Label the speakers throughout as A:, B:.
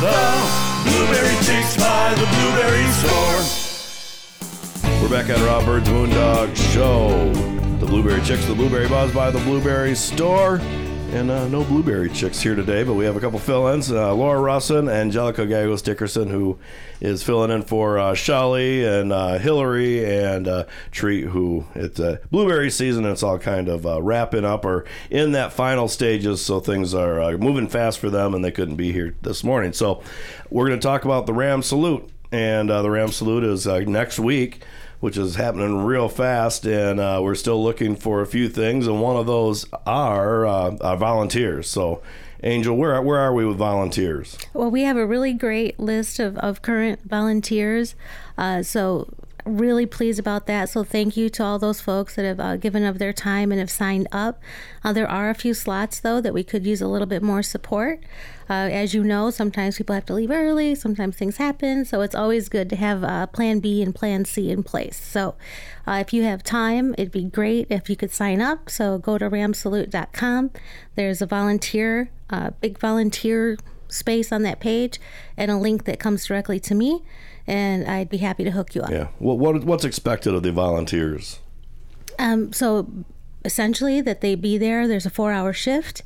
A: The Blueberry Chicks by the Blueberry Store. We're back at Rob Byrd's Moondog Show. The Blueberry Chicks, the Blueberry Buzz by the Blueberry Store. And uh, no blueberry chicks here today, but we have a couple fill-ins. Uh, Laura Rusin, Angelica Gallegos-Dickerson, who is filling in for uh, Shelly and uh, Hillary and uh, Treat, who it's uh, blueberry season. And it's all kind of uh, wrapping up or in that final stages, so things are moving fast for them, and they couldn't be here this morning. So we're going to talk about the Ram Salute, and the Ram Salute is next week which is happening real fast, and uh, we're still looking for a few things, and one of those are uh, volunteers. So, Angel, where where are we with volunteers?
B: Well, we have a really great list of, of current volunteers. Uh, so, really pleased about that. So, thank you to all those folks that have uh, given of their time and have signed up. Uh, there are a few slots, though, that we could use a little bit more support. Uh, as you know, sometimes people have to leave early, sometimes things happen. So, it's always good to have uh, plan B and plan C in place. So, uh, if you have time, it'd be great if you could sign up. So, go to ramsalute.com. There's a volunteer, uh, big volunteer space on that page, and a link that comes directly to me and I'd be happy to hook you up.
A: Yeah. What, what what's expected of the volunteers?
B: Um, so essentially that they be there. There's a four hour shift.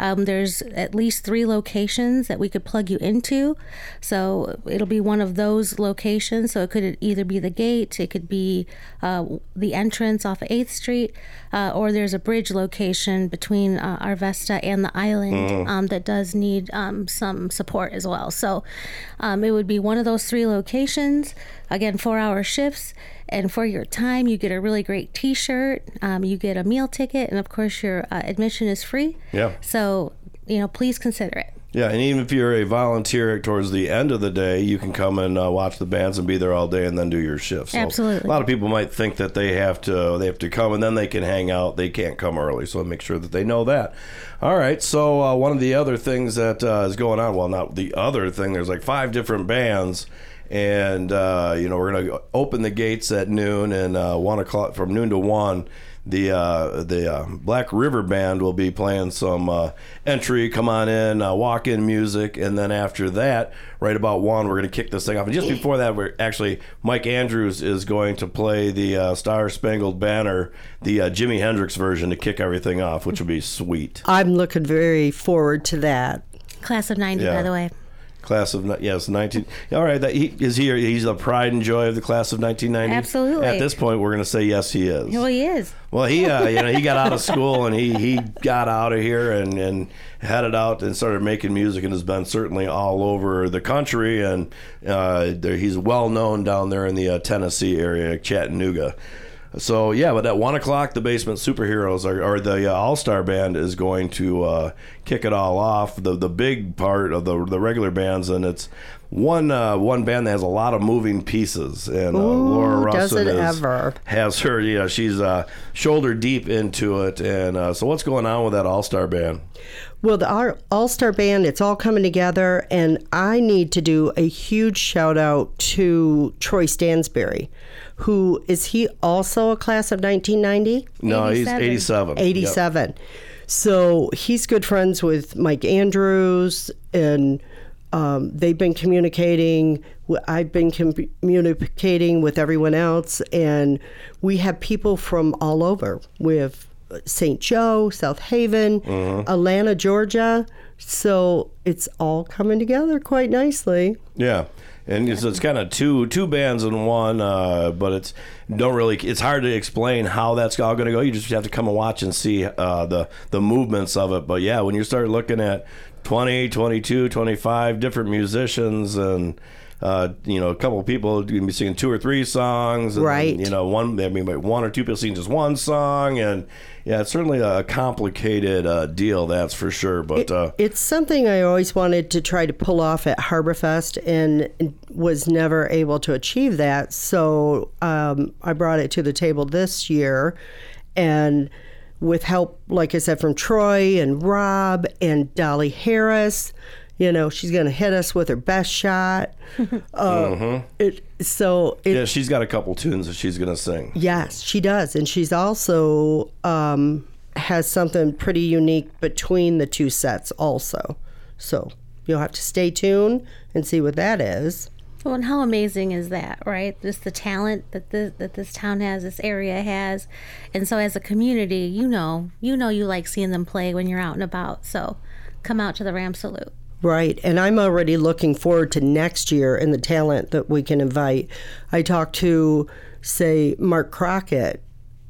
B: Um, there's at least three locations that we could plug you into. So it'll be one of those locations. So it could either be the gate, it could be uh, the entrance off of 8th Street, uh, or there's a bridge location between uh, Arvesta and the island um, that does need um, some support as well. So um, it would be one of those three locations. Again, four hour shifts. And for your time, you get a really great t shirt, um, you get a meal ticket, and of course, your uh, admission is free.
A: Yeah.
B: So, you know, please consider it.
A: Yeah, and even if you're a volunteer towards the end of the day, you can come and uh, watch the bands and be there all day and then do your shift. So
B: Absolutely.
A: A lot of people might think that they have to they have to come and then they can hang out. They can't come early, so make sure that they know that. All right. So uh, one of the other things that uh, is going on, well, not the other thing. There's like five different bands. And uh, you know we're gonna open the gates at noon and uh, one o'clock from noon to one the uh, the uh, Black River Band will be playing some uh, entry, come on in, uh, walk in music, and then after that, right about one, we're going to kick this thing off. And just before that, we're actually Mike Andrews is going to play the uh, Star Spangled Banner, the uh, Jimi Hendrix version, to kick everything off, which will be sweet.
C: I'm looking very forward to that.
B: Class of 90,
A: Yeah.
B: by the way.
A: Class of yes, nineteen. All right, that he is here. He's the pride and joy of the class of nineteen ninety.
B: Absolutely.
A: At this point, we're going to say yes, he is.
B: Well, he is.
A: Well, he uh, you know he got out of school and he he got out of here and and headed out and started making music and has been certainly all over the country and uh, there, he's well known down there in the uh, Tennessee area, Chattanooga. So yeah, but at one o'clock, the Basement Superheroes are, or the uh, All Star Band is going to uh, kick it all off. The the big part of the the regular bands, and it's one uh, one band that has a lot of moving pieces. And uh,
C: Ooh,
A: Laura
C: does
A: Russin
C: it
A: is,
C: ever.
A: has her. You know, she's uh, shoulder deep into it. And uh, so, what's going on with that All Star Band?
C: Well, the All Star Band, it's all coming together, and I need to do a huge shout out to Troy Stansberry, who is he also a class of 1990?
A: No,
B: 87.
A: he's eighty-seven.
C: 87. So he's good friends with Mike Andrews, and um, they've been communicating. I've been communicating with everyone else, and we have people from all over. We have St. Joe, South Haven, Atlanta, Georgia. So it's all coming together quite nicely.
A: Yeah, and it's, it's kind of two two bands in one, uh, but it's don't really. It's hard to explain how that's all going to go. You just have to come and watch and see uh, the the movements of it. But yeah, when you start looking at 20, 22, 25 different musicians and. Uh, you know, a couple of people to be singing two or three songs, and
C: Right.
A: you know, one I mean, one or two people singing just one song, and yeah, it's certainly a complicated uh, deal, that's for sure. But uh,
C: It's something I always wanted to try to pull off at Harborfest and was never able to achieve that. So um, I brought it to the table this year. And with help, like I said, from Troy and Rob and Dolly Harris, you know, she's going to hit us with her best shot. uh, it, so it,
A: yeah, she's got a couple tunes that she's going to sing.
C: Yes, she does, and she's also um, has something pretty unique between the two sets, also. So you'll have to stay tuned and see what that is.
B: Well, and how amazing is that, right? Just the talent that this, that this town has, this area has, and so as a community, you know, you know, you like seeing them play when you're out and about. So, come out to the Ram Salute.
C: Right. And I'm already looking forward to next year and the talent that we can invite. I talked to, say, Mark Crockett.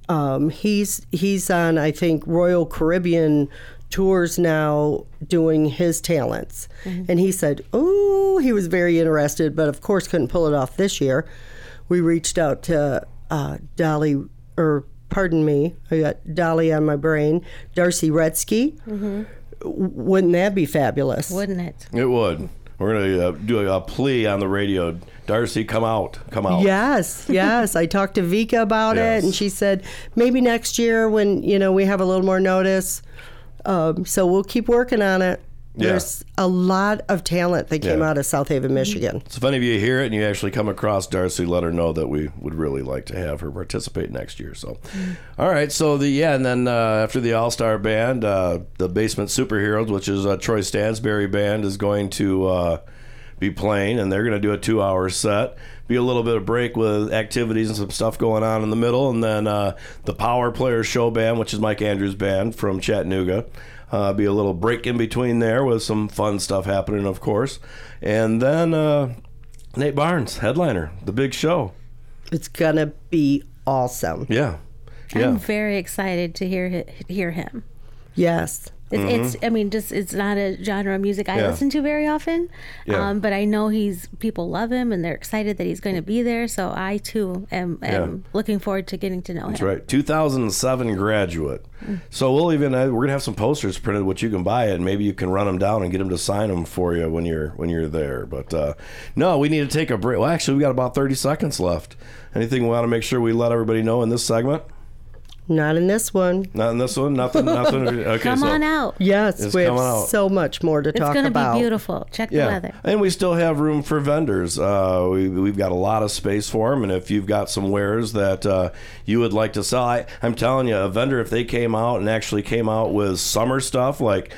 C: Um, he's he's on, I think, Royal Caribbean tours now doing his talents. And he said, oh, he was very interested, but of course couldn't pull it off this year. We reached out to uh, Dolly, or pardon me, I got Dolly on my brain, Darcy Redsky. Wouldn't that be fabulous?
B: Wouldn't it?
A: It would. We're going to uh, do a, a plea on the radio. Darcy, come out. Come out.
C: Yes, yes. I talked to Vika about
A: Yes.
C: it, and she said maybe next year when you know we have a little more notice. Um, so we'll keep working on it.
A: Yeah.
C: There's a lot of talent that came
A: Yeah.
C: out of South Haven, Michigan.
A: So if any of you hear it and you actually come across Darcy, let her know that we would really like to have her participate next year. So, all right. So the yeah, and then uh, after the All Star Band, uh, the Basement Superheroes, which is uh, Troy Stansberry band, is going to uh, be playing, and they're going to do a two-hour set. Be a little bit of break with activities and some stuff going on in the middle, and then uh, the Power Players Show Band, which is Mike Andrews' band from Chattanooga. Uh, be a little break in between there with some fun stuff happening, of course. And then uh, Nate Barnes, headliner, the big show.
C: It's gonna be awesome.
A: Yeah. yeah.
B: I'm very excited to hear hear him.
C: Yes.
B: It's, it's I mean, just it's not a genre of music I
A: Mm-hmm. Yeah.
B: listen to very often.
A: Yeah.
B: Um, but I know he's people love him and they're excited that he's going to be there. So I too am, am looking forward to getting to know
A: That's
B: him.
A: That's right. 2007 graduate. So we'll even uh, we're gonna have some posters printed, which you can buy it, and maybe you can run them down and get them to sign them for you when you're when you're there. But uh, no, we need to take a break. Well, actually, we got about 30 seconds left. Anything we want to make sure we let everybody know in this segment?
C: Not in this one.
A: Not in this one. Nothing. Nothing. Okay.
B: Come
A: so,
B: on out.
C: Yes,
A: It's
C: we have
A: coming out.
C: so much more to
B: It's
C: talk about.
B: It's going to be beautiful. Check the
A: Yeah,
B: weather.
A: and we still have room for vendors. Uh, we, we've got a lot of space for them, and if you've got some wares that uh, you would like to sell, I, I'm telling you, a vendor if they came out and actually came out with summer stuff like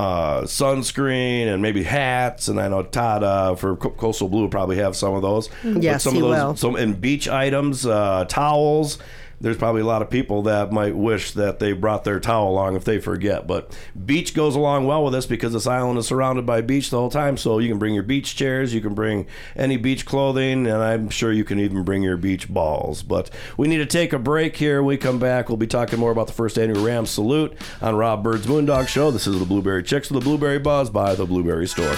A: uh, sunscreen and maybe hats, and I know Todd uh, for Co- Coastal Blue probably have some of those. But
C: Yes,
A: some
C: he
A: of those,
C: will.
A: some and beach items, uh, towels. There's probably a lot of people that might wish that they brought their towel along if they forget. But beach goes along well with this because this island is surrounded by beach the whole time. So you can bring your beach chairs, you can bring any beach clothing, and I'm sure you can even bring your beach balls. But we need to take a break here. We come back. We'll be talking more about the first annual Ram Salute on Rob Byrd's Moondog Show. This is the Blueberry Chicks with the Blueberry Buzz by the Blueberry Store.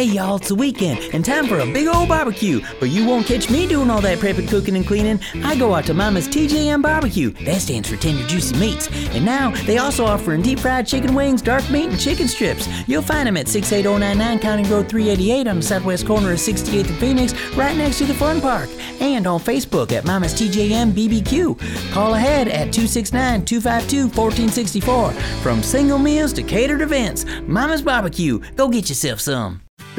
D: Hey y'all, it's the weekend and time for a big old barbecue. But you won't catch me doing all that prepping, cooking, and cleaning. I go out to Mama's TJM Barbecue. That stands for Tender Juicy Meats. And now they also offering deep fried chicken wings, dark meat, and chicken strips. You'll find them at 68099 County Road 388 on the southwest corner of 68th and Phoenix, right next to the Fun Park. And on Facebook at Mama's TJM BBQ. Call ahead at 269 252 1464. From single meals to catered events, Mama's Barbecue. Go get yourself some.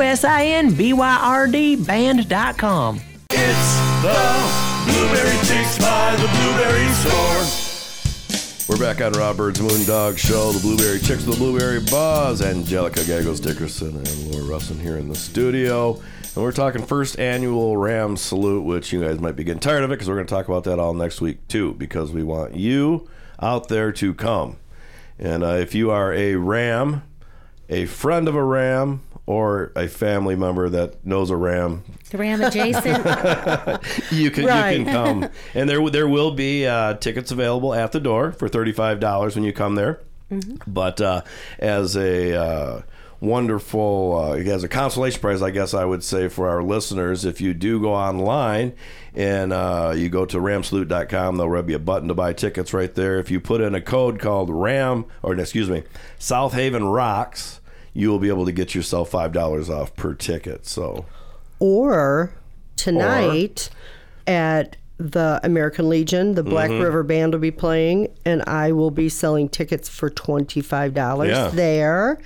D: S I N B Y R D band.com.
A: It's the Blueberry Chicks by the Blueberry Store. We're back on Rob Byrd's Moondog Show, the Blueberry Chicks, the Blueberry Buzz, Angelica Gallegos-Dickerson and Laura Rusin here in the studio. And we're talking first annual Ram Salute, which you guys might be getting tired of it because we're going to talk about that all next week too, because we want you out there to come. And uh, if you are a Ram, a friend of a Ram, or a family member that knows a ram,
B: The Ram adjacent.
A: you can
C: Right.
A: you can come. and there there will be uh, tickets available at the door for thirty five dollars when you come there. But uh, as a uh, wonderful, uh, as a consolation prize, I guess I would say for our listeners, if you do go online and uh, you go to ramsalute.com, there'll be a button to buy tickets right there. If you put in a code called RAM, or excuse me, South Haven Rocks, you will be able to get yourself five dollars off per ticket. So
C: Or tonight at the American Legion, the Black
A: Mm-hmm.
C: River Band will be playing, and I will be selling tickets for $25
A: Yeah.
C: there.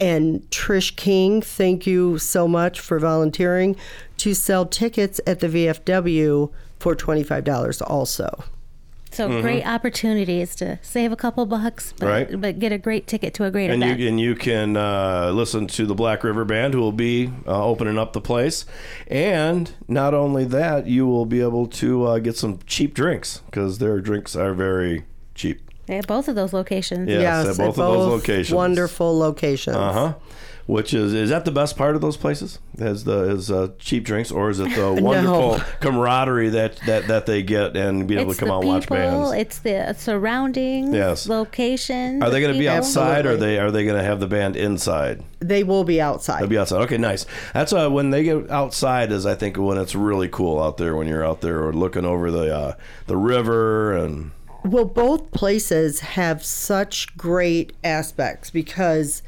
C: And Trish King, thank you so much for volunteering to sell tickets at the VFW for $25 also.
B: So great opportunities to save a couple bucks, but,
A: Right.
B: but get a great ticket to a great
A: and
B: event.
A: you and you can uh, listen to the Black River Band, who will be uh, opening up the place, and not only that, you will be able to uh, get some cheap drinks because their drinks are very cheap.
B: They have both of those locations.
A: Yeah. Yes, at both of those locations.
C: Wonderful locations.
A: Uh huh. Which is is that the best part of those places? Is the is uh, cheap drinks, or is it the wonderful camaraderie that, that that they get and be able
B: It's
A: to come out and watch bands?
B: it's the surroundings,
A: Yes.
B: location.
A: Are they going to be
B: people.
A: outside, or are they are they going to have the band inside?
C: They will be outside.
A: They'll be outside. Okay, nice. That's uh, when they get outside is I think when it's really cool out there when you're out there or looking over the uh, the river and
C: Well, both places have such great aspects because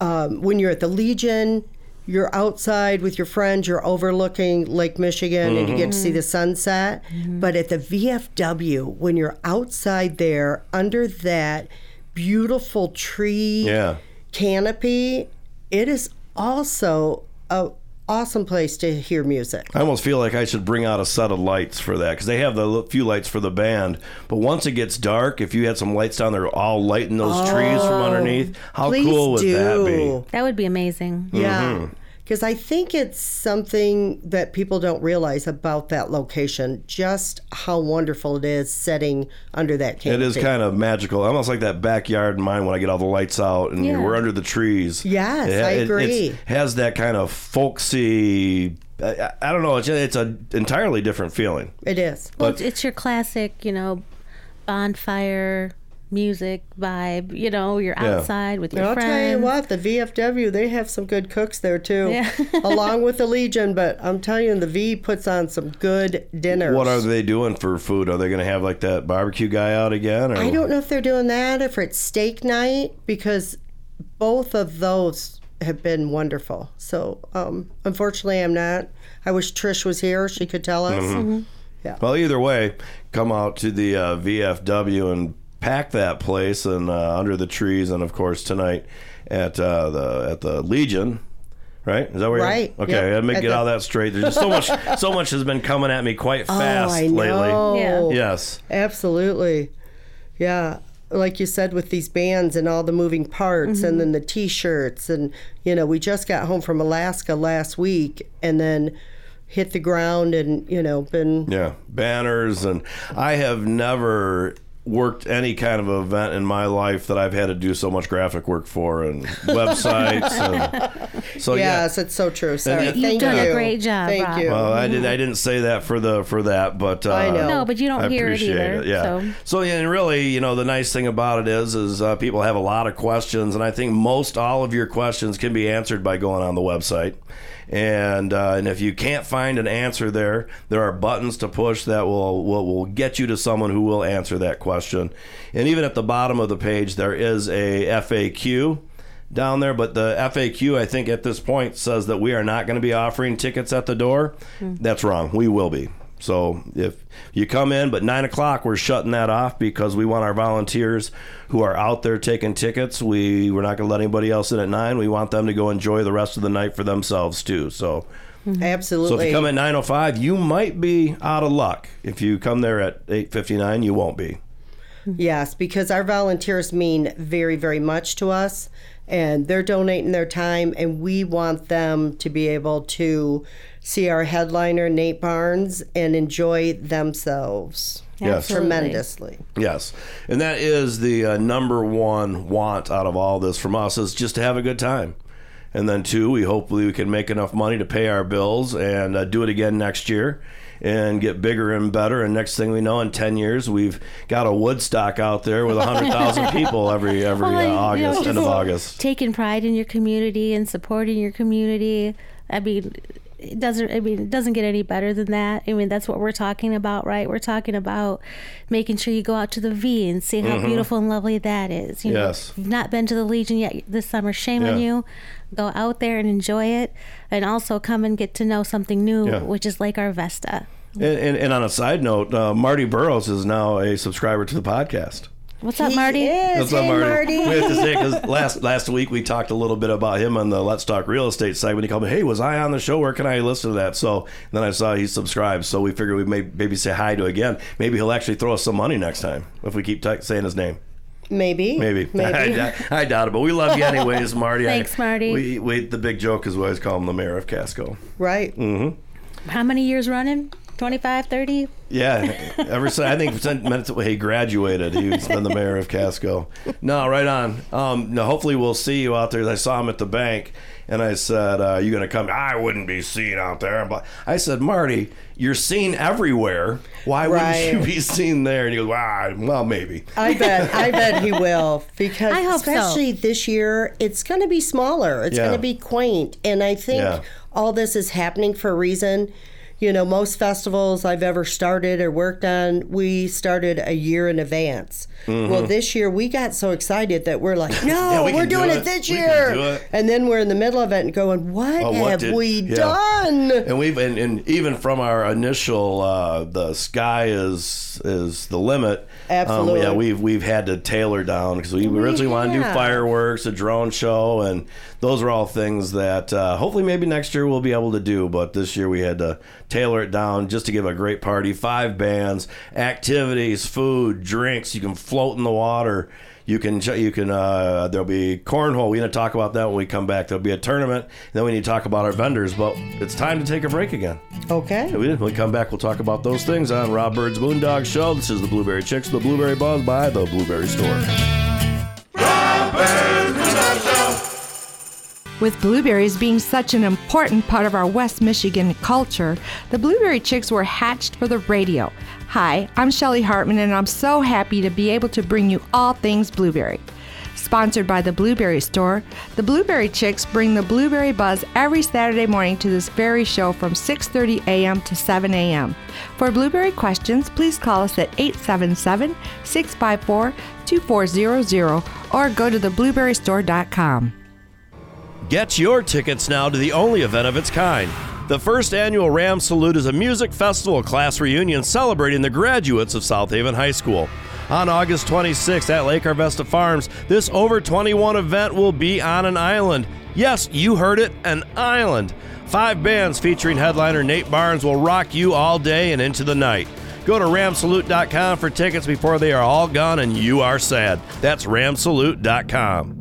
C: um, when you're at the Legion, you're outside with your friends, you're overlooking Lake Michigan, and you get to see the sunset. But at the VFW, when you're outside there under that beautiful tree
A: yeah.
C: canopy, it is also a awesome place to hear music.
A: I almost feel like I should bring out a set of lights for that because they have the few lights for the band. But once it gets dark, if you had some lights down there, all lighting those trees from underneath, how
C: Oh,
A: cool would
C: do.
A: that be?
B: That would be amazing.
C: Yeah.
A: Mm-hmm.
C: Because I think it's something that people don't realize about that location, just how wonderful it is setting under that canopy.
A: It is kind of magical, almost like that backyard in mine when I get all the lights out and
B: Yeah.
A: we're under the trees.
C: Yes,
A: It-
C: I
A: it-
C: agree.
A: it's- has that kind of folksy. I, I- I don't know. It's it's an entirely different feeling.
C: It is.
B: Well,
A: But-
B: it's, it's your classic, you know, bonfire music vibe. You know, you're
A: Yeah.
B: outside with your
C: And I'll
B: friends.
C: tell you what, the VFW, they have some good cooks there too,
B: Yeah.
C: along with the Legion. But I'm telling you, the V puts on some good dinners.
A: What are they doing for food? Are they going to have like that barbecue guy out again? Or?
C: I don't know if they're doing that, if it's steak night, because both of those have been wonderful. So, um, unfortunately, I'm not. I wish Trish was here; she could tell us.
A: Mm-hmm. Well, either way, come out to the uh, VFW and pack that place and uh, under the trees, and of course tonight at uh, the at the Legion. Right? Is that where? you're-
C: Right,
A: Okay,
C: yep.
A: let me get
C: the-
A: all that straight. There's just so much, so much has been coming at me quite fast
C: oh, I
A: lately.
C: know.
B: Yeah.
A: Yes.
C: Absolutely. Yeah. Like you said, with these bands and all the moving parts, and then the t shirts. And, you know, we just got home from Alaska last week and then hit the ground and, you know, been.
A: Yeah, banners, and I have never worked any kind of event in my life that I've had to do so much graphic work for and websites. and, so yeah,
C: Yes, it's so true. Sorry.
A: You've
C: Thank
B: done a great job,
C: Thank
B: Rob.
C: you.
A: Well, I did. I didn't say that for the for that, but uh,
C: I know.
B: No, but you don't
A: I
B: hear it
A: appreciate
B: either.
A: it. Yeah.
B: So.
A: So yeah, and really, you know, the nice thing about it is, is uh, people have a lot of questions, and I think most all of your questions can be answered by going on the website. And uh, and if you can't find an answer there, there are buttons to push that will, will will get you to someone who will answer that question. And even at the bottom of the page, there is a FAQ down there, but the FAQ I think at this point says that we are not going to be offering tickets at the door. That's wrong. We will be. So if you come in, but nine o'clock, we're shutting that off because we want our volunteers who are out there taking tickets. We we're not going to let anybody else in at nine. We want them to go enjoy the rest of the night for themselves too. So
C: Absolutely.
A: so if you come at nine o five, you might be out of luck. If you come there at eight fifty nine, you won't be. Mm-hmm.
C: Yes, because our volunteers mean very, very much to us, and they're donating their time, and we want them to be able to see our headliner, Nate Barnes, and enjoy themselves
A: Yes.
C: Tremendously.
A: Yes, and that is the uh, number one want out of all this from us is just to have a good time. and then two, we hopefully we can make enough money to pay our bills and uh, do it again next year and get bigger and better. And next thing we know, in ten years, we've got a Woodstock out there with hundred thousand people every every uh,
B: Well, you know,
A: August, end of August.
B: Taking pride in your community and supporting your community. I mean, it doesn't. I mean, it doesn't get any better than that. I mean, that's what we're talking about, right? We're talking about making sure you go out to the V and see how beautiful and lovely that is. You know,
A: Mm-hmm. Yes.
B: if you've not been to the Legion yet this summer, shame on you. Go out there and enjoy it, and also come and get to know something new,
A: Yeah.
B: which is Lake Arvesta.
A: And, and, and on a side note, uh, Marty Burrows is now a subscriber to the podcast.
B: What's up, Marty?
C: Yes,
A: What's up,
C: hey, Marty.
A: We have to say because last last week we talked a little bit about him on the Let's Talk Real Estate segment. He called me, "Hey, was I on the show? Where can I listen to that?" So then I saw he subscribed. So we figured we may maybe say hi to again. Maybe he'll actually throw us some money next time if we keep t- saying his name.
C: Maybe.
A: Maybe. I,
C: Maybe.
A: doubt- I doubt it, but we love you anyways, Marty.
B: Thanks, Marty.
A: We, we the big joke is we always call him the mayor of Casco.
C: right.
A: Mm-hmm.
B: How many years running? 25, 30?
A: Yeah, ever since I think since he graduated, he's been the mayor of Casco. No, right on. Um, no, hopefully we'll see you out there. I saw him at the bank, and I said, uh, "You going to come?" I wouldn't be seen out there. But I said, "Marty, you're seen everywhere. Why
C: Right.
A: wouldn't you be seen there?" And he goes, "Ah, well, maybe."
C: I bet. I bet he will because
B: I hope so.
C: especially this year, it's going to be smaller. It's
A: Yeah.
C: going to be quaint, and I think
A: Yeah.
C: all this is happening for a reason. You know, most festivals I've ever started or worked on, we started a year in advance. Well, this year we got so excited that we're like, no,
A: Mm-hmm. Yeah, we
C: we're
A: can do
C: doing
A: it.
C: it, this
A: We
C: year.
A: it.
C: And then we're in the middle of it and going, what
A: Oh, what
C: have
A: did-
C: we
A: yeah.
C: done?
A: And we've and, and even from our initial, uh, the sky is is the limit.
C: Absolutely.
A: Um, yeah, we've we've had to tailor down because we originally wanted to do fireworks, a drone show, and those are all things that uh, hopefully maybe next year we'll be able to do. But this year we had to tailor it down just to give a great party. Five bands, activities, food, drinks. You can float in the water. You can you can uh, there'll be cornhole. We're gonna talk about that when we come back. There'll be a tournament. Then we need to talk about our vendors. But it's time to take a break again.
C: Okay.
A: We. When we come back, we'll talk about those things on Rob Byrd's Moondog Show. This is the Blueberry Chicks, the Blueberry Buzz by the Blueberry Store.
E: With blueberries being such an important part of our West Michigan culture, the Blueberry Chicks were hatched for the radio. Hi, I'm Shelly Hartman, and I'm so happy to be able to bring you all things blueberry. Sponsored by the Blueberry Store, the Blueberry Chicks bring the blueberry buzz every Saturday morning to this very show from 6:30 a.m. to 7 a.m. For blueberry questions, please call us at 877-654-2400 or go to theblueberrystore.com.
A: Get your tickets now to the only event of its kind. The first annual Ram Salute is a music festival class reunion celebrating the graduates of South Haven High School. On August 26th at Lake Arvesta Farms, this over 21 event will be on an island. Yes, you heard it, an island. Five bands featuring headliner Nate Barnes will rock you all day and into the night. Go to ramsalute.com for tickets before they are all gone and you are sad. That's ramsalute.com.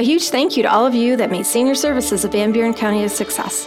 F: A huge thank you to all of you that made senior services of Van Buren County a success.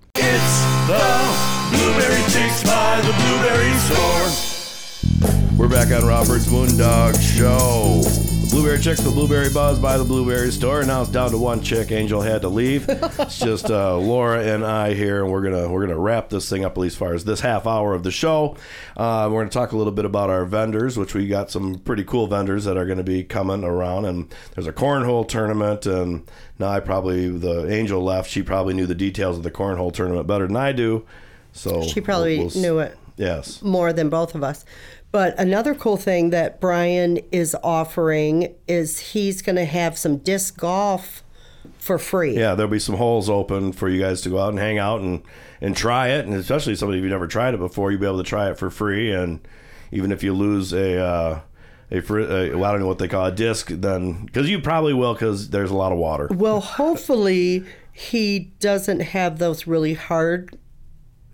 A: It's the Blueberry Chicks by the Blueberry Store. We're back on Rob Byrd's Moondog Show. The Blueberry Chicks, the Blueberry Buzz by the Blueberry Store. Now it's down to one chick. Angel had to leave. It's just uh, Laura and I here, and we're gonna we're gonna wrap this thing up at least as far as this half hour of the show. Uh, we're gonna talk a little bit about our vendors, which we got some pretty cool vendors that are gonna be coming around. And there's a cornhole tournament, and now I probably the Angel left. She probably knew the details of the cornhole tournament better than I do. So
C: She probably
A: we'll- we'll
C: knew it
A: Yes.
C: more than both of us. But another cool thing that Brian is offering is he's going to have some disc golf for free.
A: Yeah, there'll be some holes open for you guys to go out and hang out and, and try it. And especially somebody if you've never tried it before, you'll be able to try it for free. And even if you lose a uh, a fr- uh, well, I don't know what they call a disc, then because you probably will because there's a lot of water.
C: Well, hopefully he doesn't have those really hard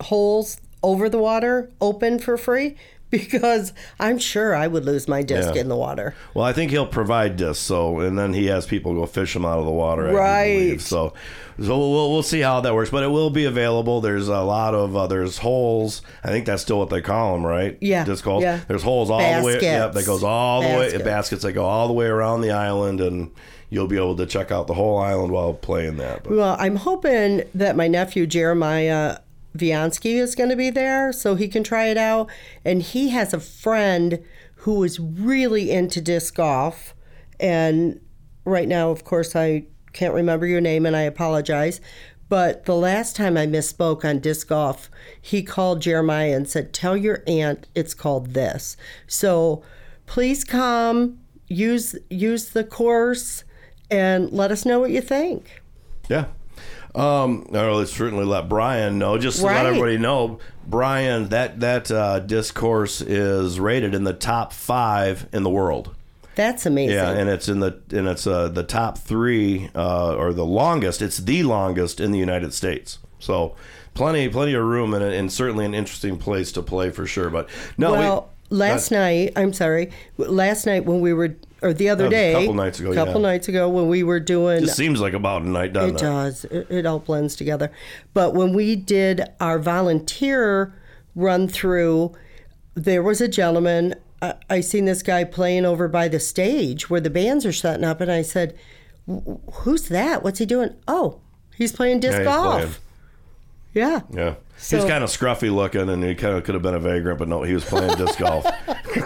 C: holes over the water open for free because I'm sure I would lose my disc
A: Yeah.
C: in the water.
A: Well, I think he'll provide discs, so and then he has people go fish them out of the water.
C: Right.
A: So, so we'll we'll see how that works, but it will be available. There's a lot of uh, there's holes. I think that's still what they call them, right?
C: Yeah,
A: disc holes.
C: yeah.
A: There's holes all the way.
C: Baskets.
A: Yep, that goes all the way.
C: Baskets.
A: Baskets that go all the way around the island, and you'll be able to check out the whole island while playing that. But,
C: Well, I'm hoping that my nephew Jeremiah Viansky is going to be there so he can try it out. And he has a friend who is really into disc golf. And right now, of course, I can't remember your name and I apologize. But the last time I misspoke on disc golf, he called Jeremiah and said, Tell your aunt it's called this. So please come, use use the course, and let us know what you think.
A: Yeah. Um, let's certainly let Brian know. Just to let everybody know, Brian, that that uh, disc course is rated in the top five in the world.
C: That's amazing.
A: Yeah, and it's in the and it's uh, the top three uh, or the longest. It's the longest in the United States. So plenty plenty of room and, and certainly an interesting place to play for sure. But no, we-
C: last night, I'm sorry, last night when we were, or the other
A: was a
C: day,
A: couple nights ago, A
C: couple
A: yeah.
C: nights ago when we were doing,
A: it seems like about a night, doesn't
C: it
A: it?
C: does, it, it all blends together. But when we did our volunteer run through, there was a gentleman. I, I seen this guy playing over by the stage where the bands are setting up, and I said, "Wh- "Who's that? What's he doing?" Oh, he's playing disc
A: Yeah, he's
C: golf.
A: playing.
C: Yeah.
A: Yeah. he's
C: So-
A: kind of scruffy looking, and he kind of could have been a vagrant, but no, he was playing disc golf.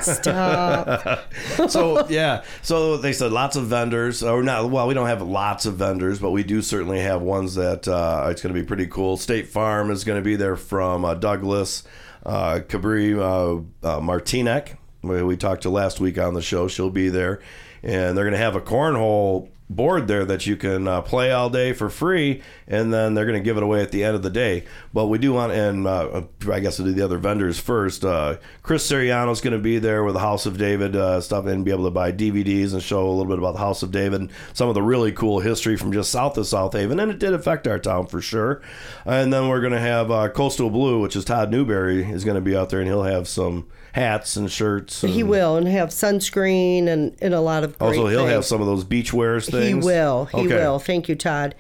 C: Stop.
A: so yeah, so they said lots of vendors, or not. Well, we don't have lots of vendors, but we do certainly have ones that uh, it's going to be pretty cool. State Farm is going to be there from uh, Douglas, uh, Cabri uh, uh, Martinek. We, we talked to last week on the show. She'll be there, and they're going to have a cornhole board there that you can uh, play all day for free, and then they're going to give it away at the end of the day. But we do want, and uh, I guess we'll do the other vendors first. Uh, Chris is going to be there with the House of David uh, stuff and be able to buy DVDs and show a little bit about the House of David some of the really cool history from just south of South Haven, and it did affect our town for sure. And then we're going to have uh, Coastal Blue, which is Todd Newberry, is going to be out there, and he'll have some hats and shirts. And
C: He will, and have sunscreen and, and a lot of. Great
A: Also, he'll have some of those beach wears things.
C: He will. He
A: Okay.
C: will. Thank you, Todd.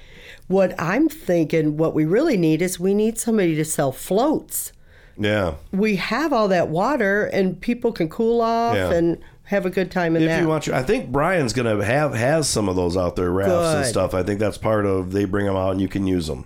C: What I'm thinking, what we really need is we need somebody to sell floats.
A: Yeah.
C: We have all that water, and people can cool off
A: Yeah.
C: and have a good time in
A: If
C: that.
A: you want, your, I think Brian's gonna have has some of those out there rafts and stuff. I think that's part of they bring them out and you can use them.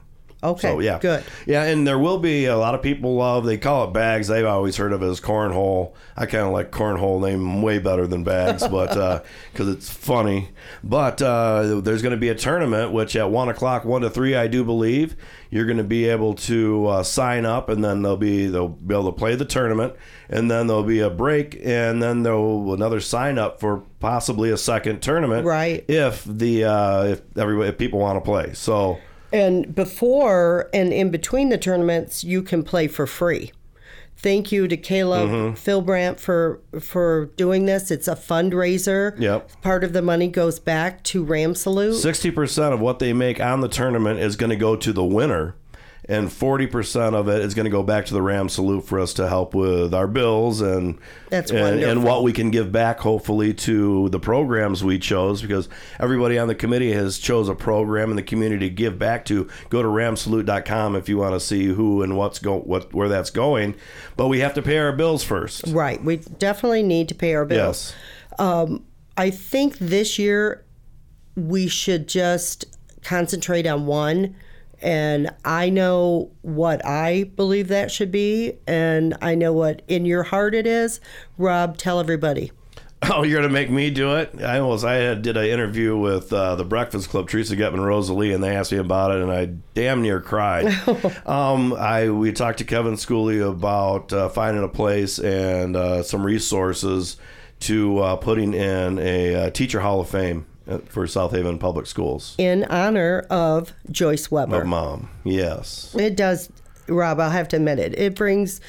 C: Okay.
A: So yeah,
C: Good.
A: Yeah, and there will be a lot of people love. They call it bags. They've always heard of it as cornhole. I kind of like cornhole name way better than bags, but because it's funny. But uh, there's going to be a tournament, which at one o'clock, one to three, I do believe, you're going to be able to uh, sign up, and then they'll be they'll be able to play the tournament, and then there'll be a break, and then there'll another sign up for possibly a second tournament,
C: Right.
A: If the uh, if everybody if people want to play, so.
C: And before and in between the tournaments, you can play for free. Thank you to Caleb
A: Mm-hmm.
C: Philbrandt for for doing this. It's a fundraiser.
A: Yep.
C: Part of the money goes back to Ram Salute.
A: Sixty percent of what they make on the tournament is going to go to the winner, and forty percent of it is going to go back to the Ram Salute for us to help with our bills and
C: That's
A: and, and what we can give back, hopefully, to the programs we chose. Because everybody on the committee has chose a program in the community to give back to. Go to ramsalute.com if you want to see who and what's go what where that's going. But we have to pay our bills first.
C: Right. We definitely need to pay our bills.
A: Yes.
C: Um, I think this year we should just concentrate on one. And I know what I believe that should be, and I know what in your heart it is. Rob, tell everybody.
A: Oh, you're gonna make me do it? I was. I had, did an interview with uh, the Breakfast Club, Teresa Getman, Rosalie, and they asked me about it, and I damn near cried. um, I we talked to Kevin Schooley about uh, finding a place and uh, some resources to uh, putting in a uh, teacher hall of fame Uh, for South Haven Public Schools.
C: In honor of Joyce Weber.
A: My mom, yes.
C: It does, Rob, I'll have to admit it. It brings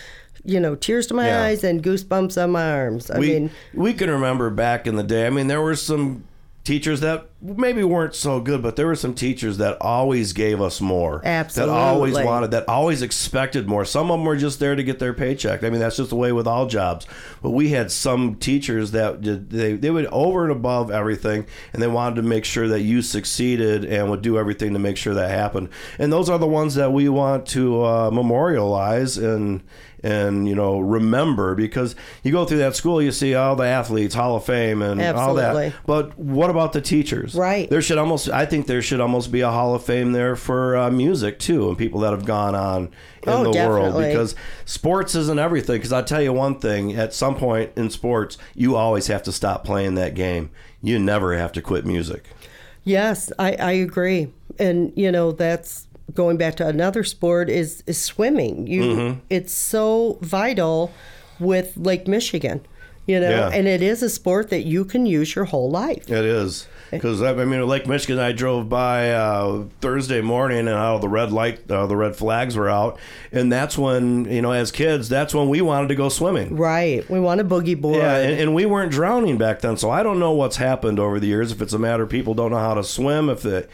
C: you know tears to my
A: Yeah.
C: eyes and goosebumps on my arms. I
A: we
C: mean,
A: we can remember back in the day. I mean, there were some teachers that maybe weren't so good, but there were some teachers that always gave us more. Absolutely. That always wanted, that always expected more. Some of them were just there to get their paycheck. I mean, that's just the way with all jobs. But we had some teachers that did, they they would over and above everything, and they wanted to make sure that you succeeded and would do everything to make sure that happened. And those are the ones that we want to uh, memorialize and and you know remember because you go through that school, you see all the athletes, Hall of Fame, and all that. But what about the teachers?
C: Right.
A: There should almost, I think there should almost be a Hall of Fame there for uh, music too, and people that have gone on in
C: Oh,
A: the world
C: definitely.
A: because sports isn't everything. Because I tell you one thing: at some point in sports, you always have to stop playing that game. You never have to quit music.
C: Yes, I, I agree. And you know, that's going back to another sport is, is swimming. You
A: Mm-hmm.
C: it's so vital with Lake Michigan. You know,
A: Yeah.
C: and it is a sport that you can use your whole life.
A: It is because I mean, Lake Michigan, I drove by uh, Thursday morning, and how the red light, uh, the red flags were out, and that's when you know, as kids, that's when we wanted to go swimming.
C: Right. We want a boogie board.
A: Yeah, and, and we weren't drowning back then, so I don't know what's happened over the years. If it's a matter of people don't know how to swim, if the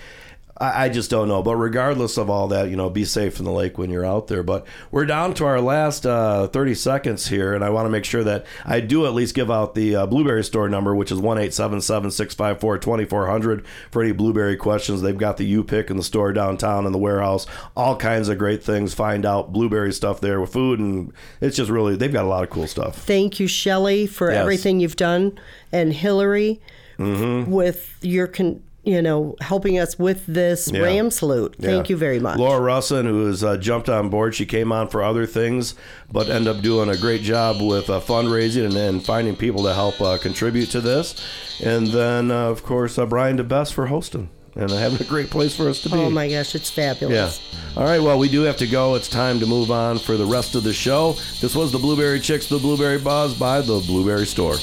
A: I, I just don't know. But regardless of all that, you know, be safe in the lake when you're out there. But we're down to our last uh, 30 seconds here, and I want to make sure that I do at least give out the uh, Blueberry Store number, which is one eight seven seven six five four twenty four hundred for any blueberry questions. They've got the U pick in the store downtown in the warehouse, all kinds of great things. Find out blueberry stuff there with food, and it's just really they've got a lot of cool stuff.
C: Thank you, Shelley, for
A: Yes.
C: everything you've done, and Hillary
A: Mm-hmm.
C: with your con- you know helping us with this
A: Yeah.
C: ram salute. Thank
A: Yeah.
C: you very much.
A: Laura Rusin, who has uh, jumped on board, she came on for other things, but ended up doing a great job with uh, fundraising and, and finding people to help uh, contribute to this. And then, uh, of course, uh, Brian DeBest for hosting and having a great place for us to be.
C: Oh my gosh, it's fabulous.
A: Yeah.
C: fabulous.
A: All right. Well, we do have to go. It's time to move on for the rest of the show. This was the Blueberry Chicks, the Blueberry Buzz by the Blueberry Store.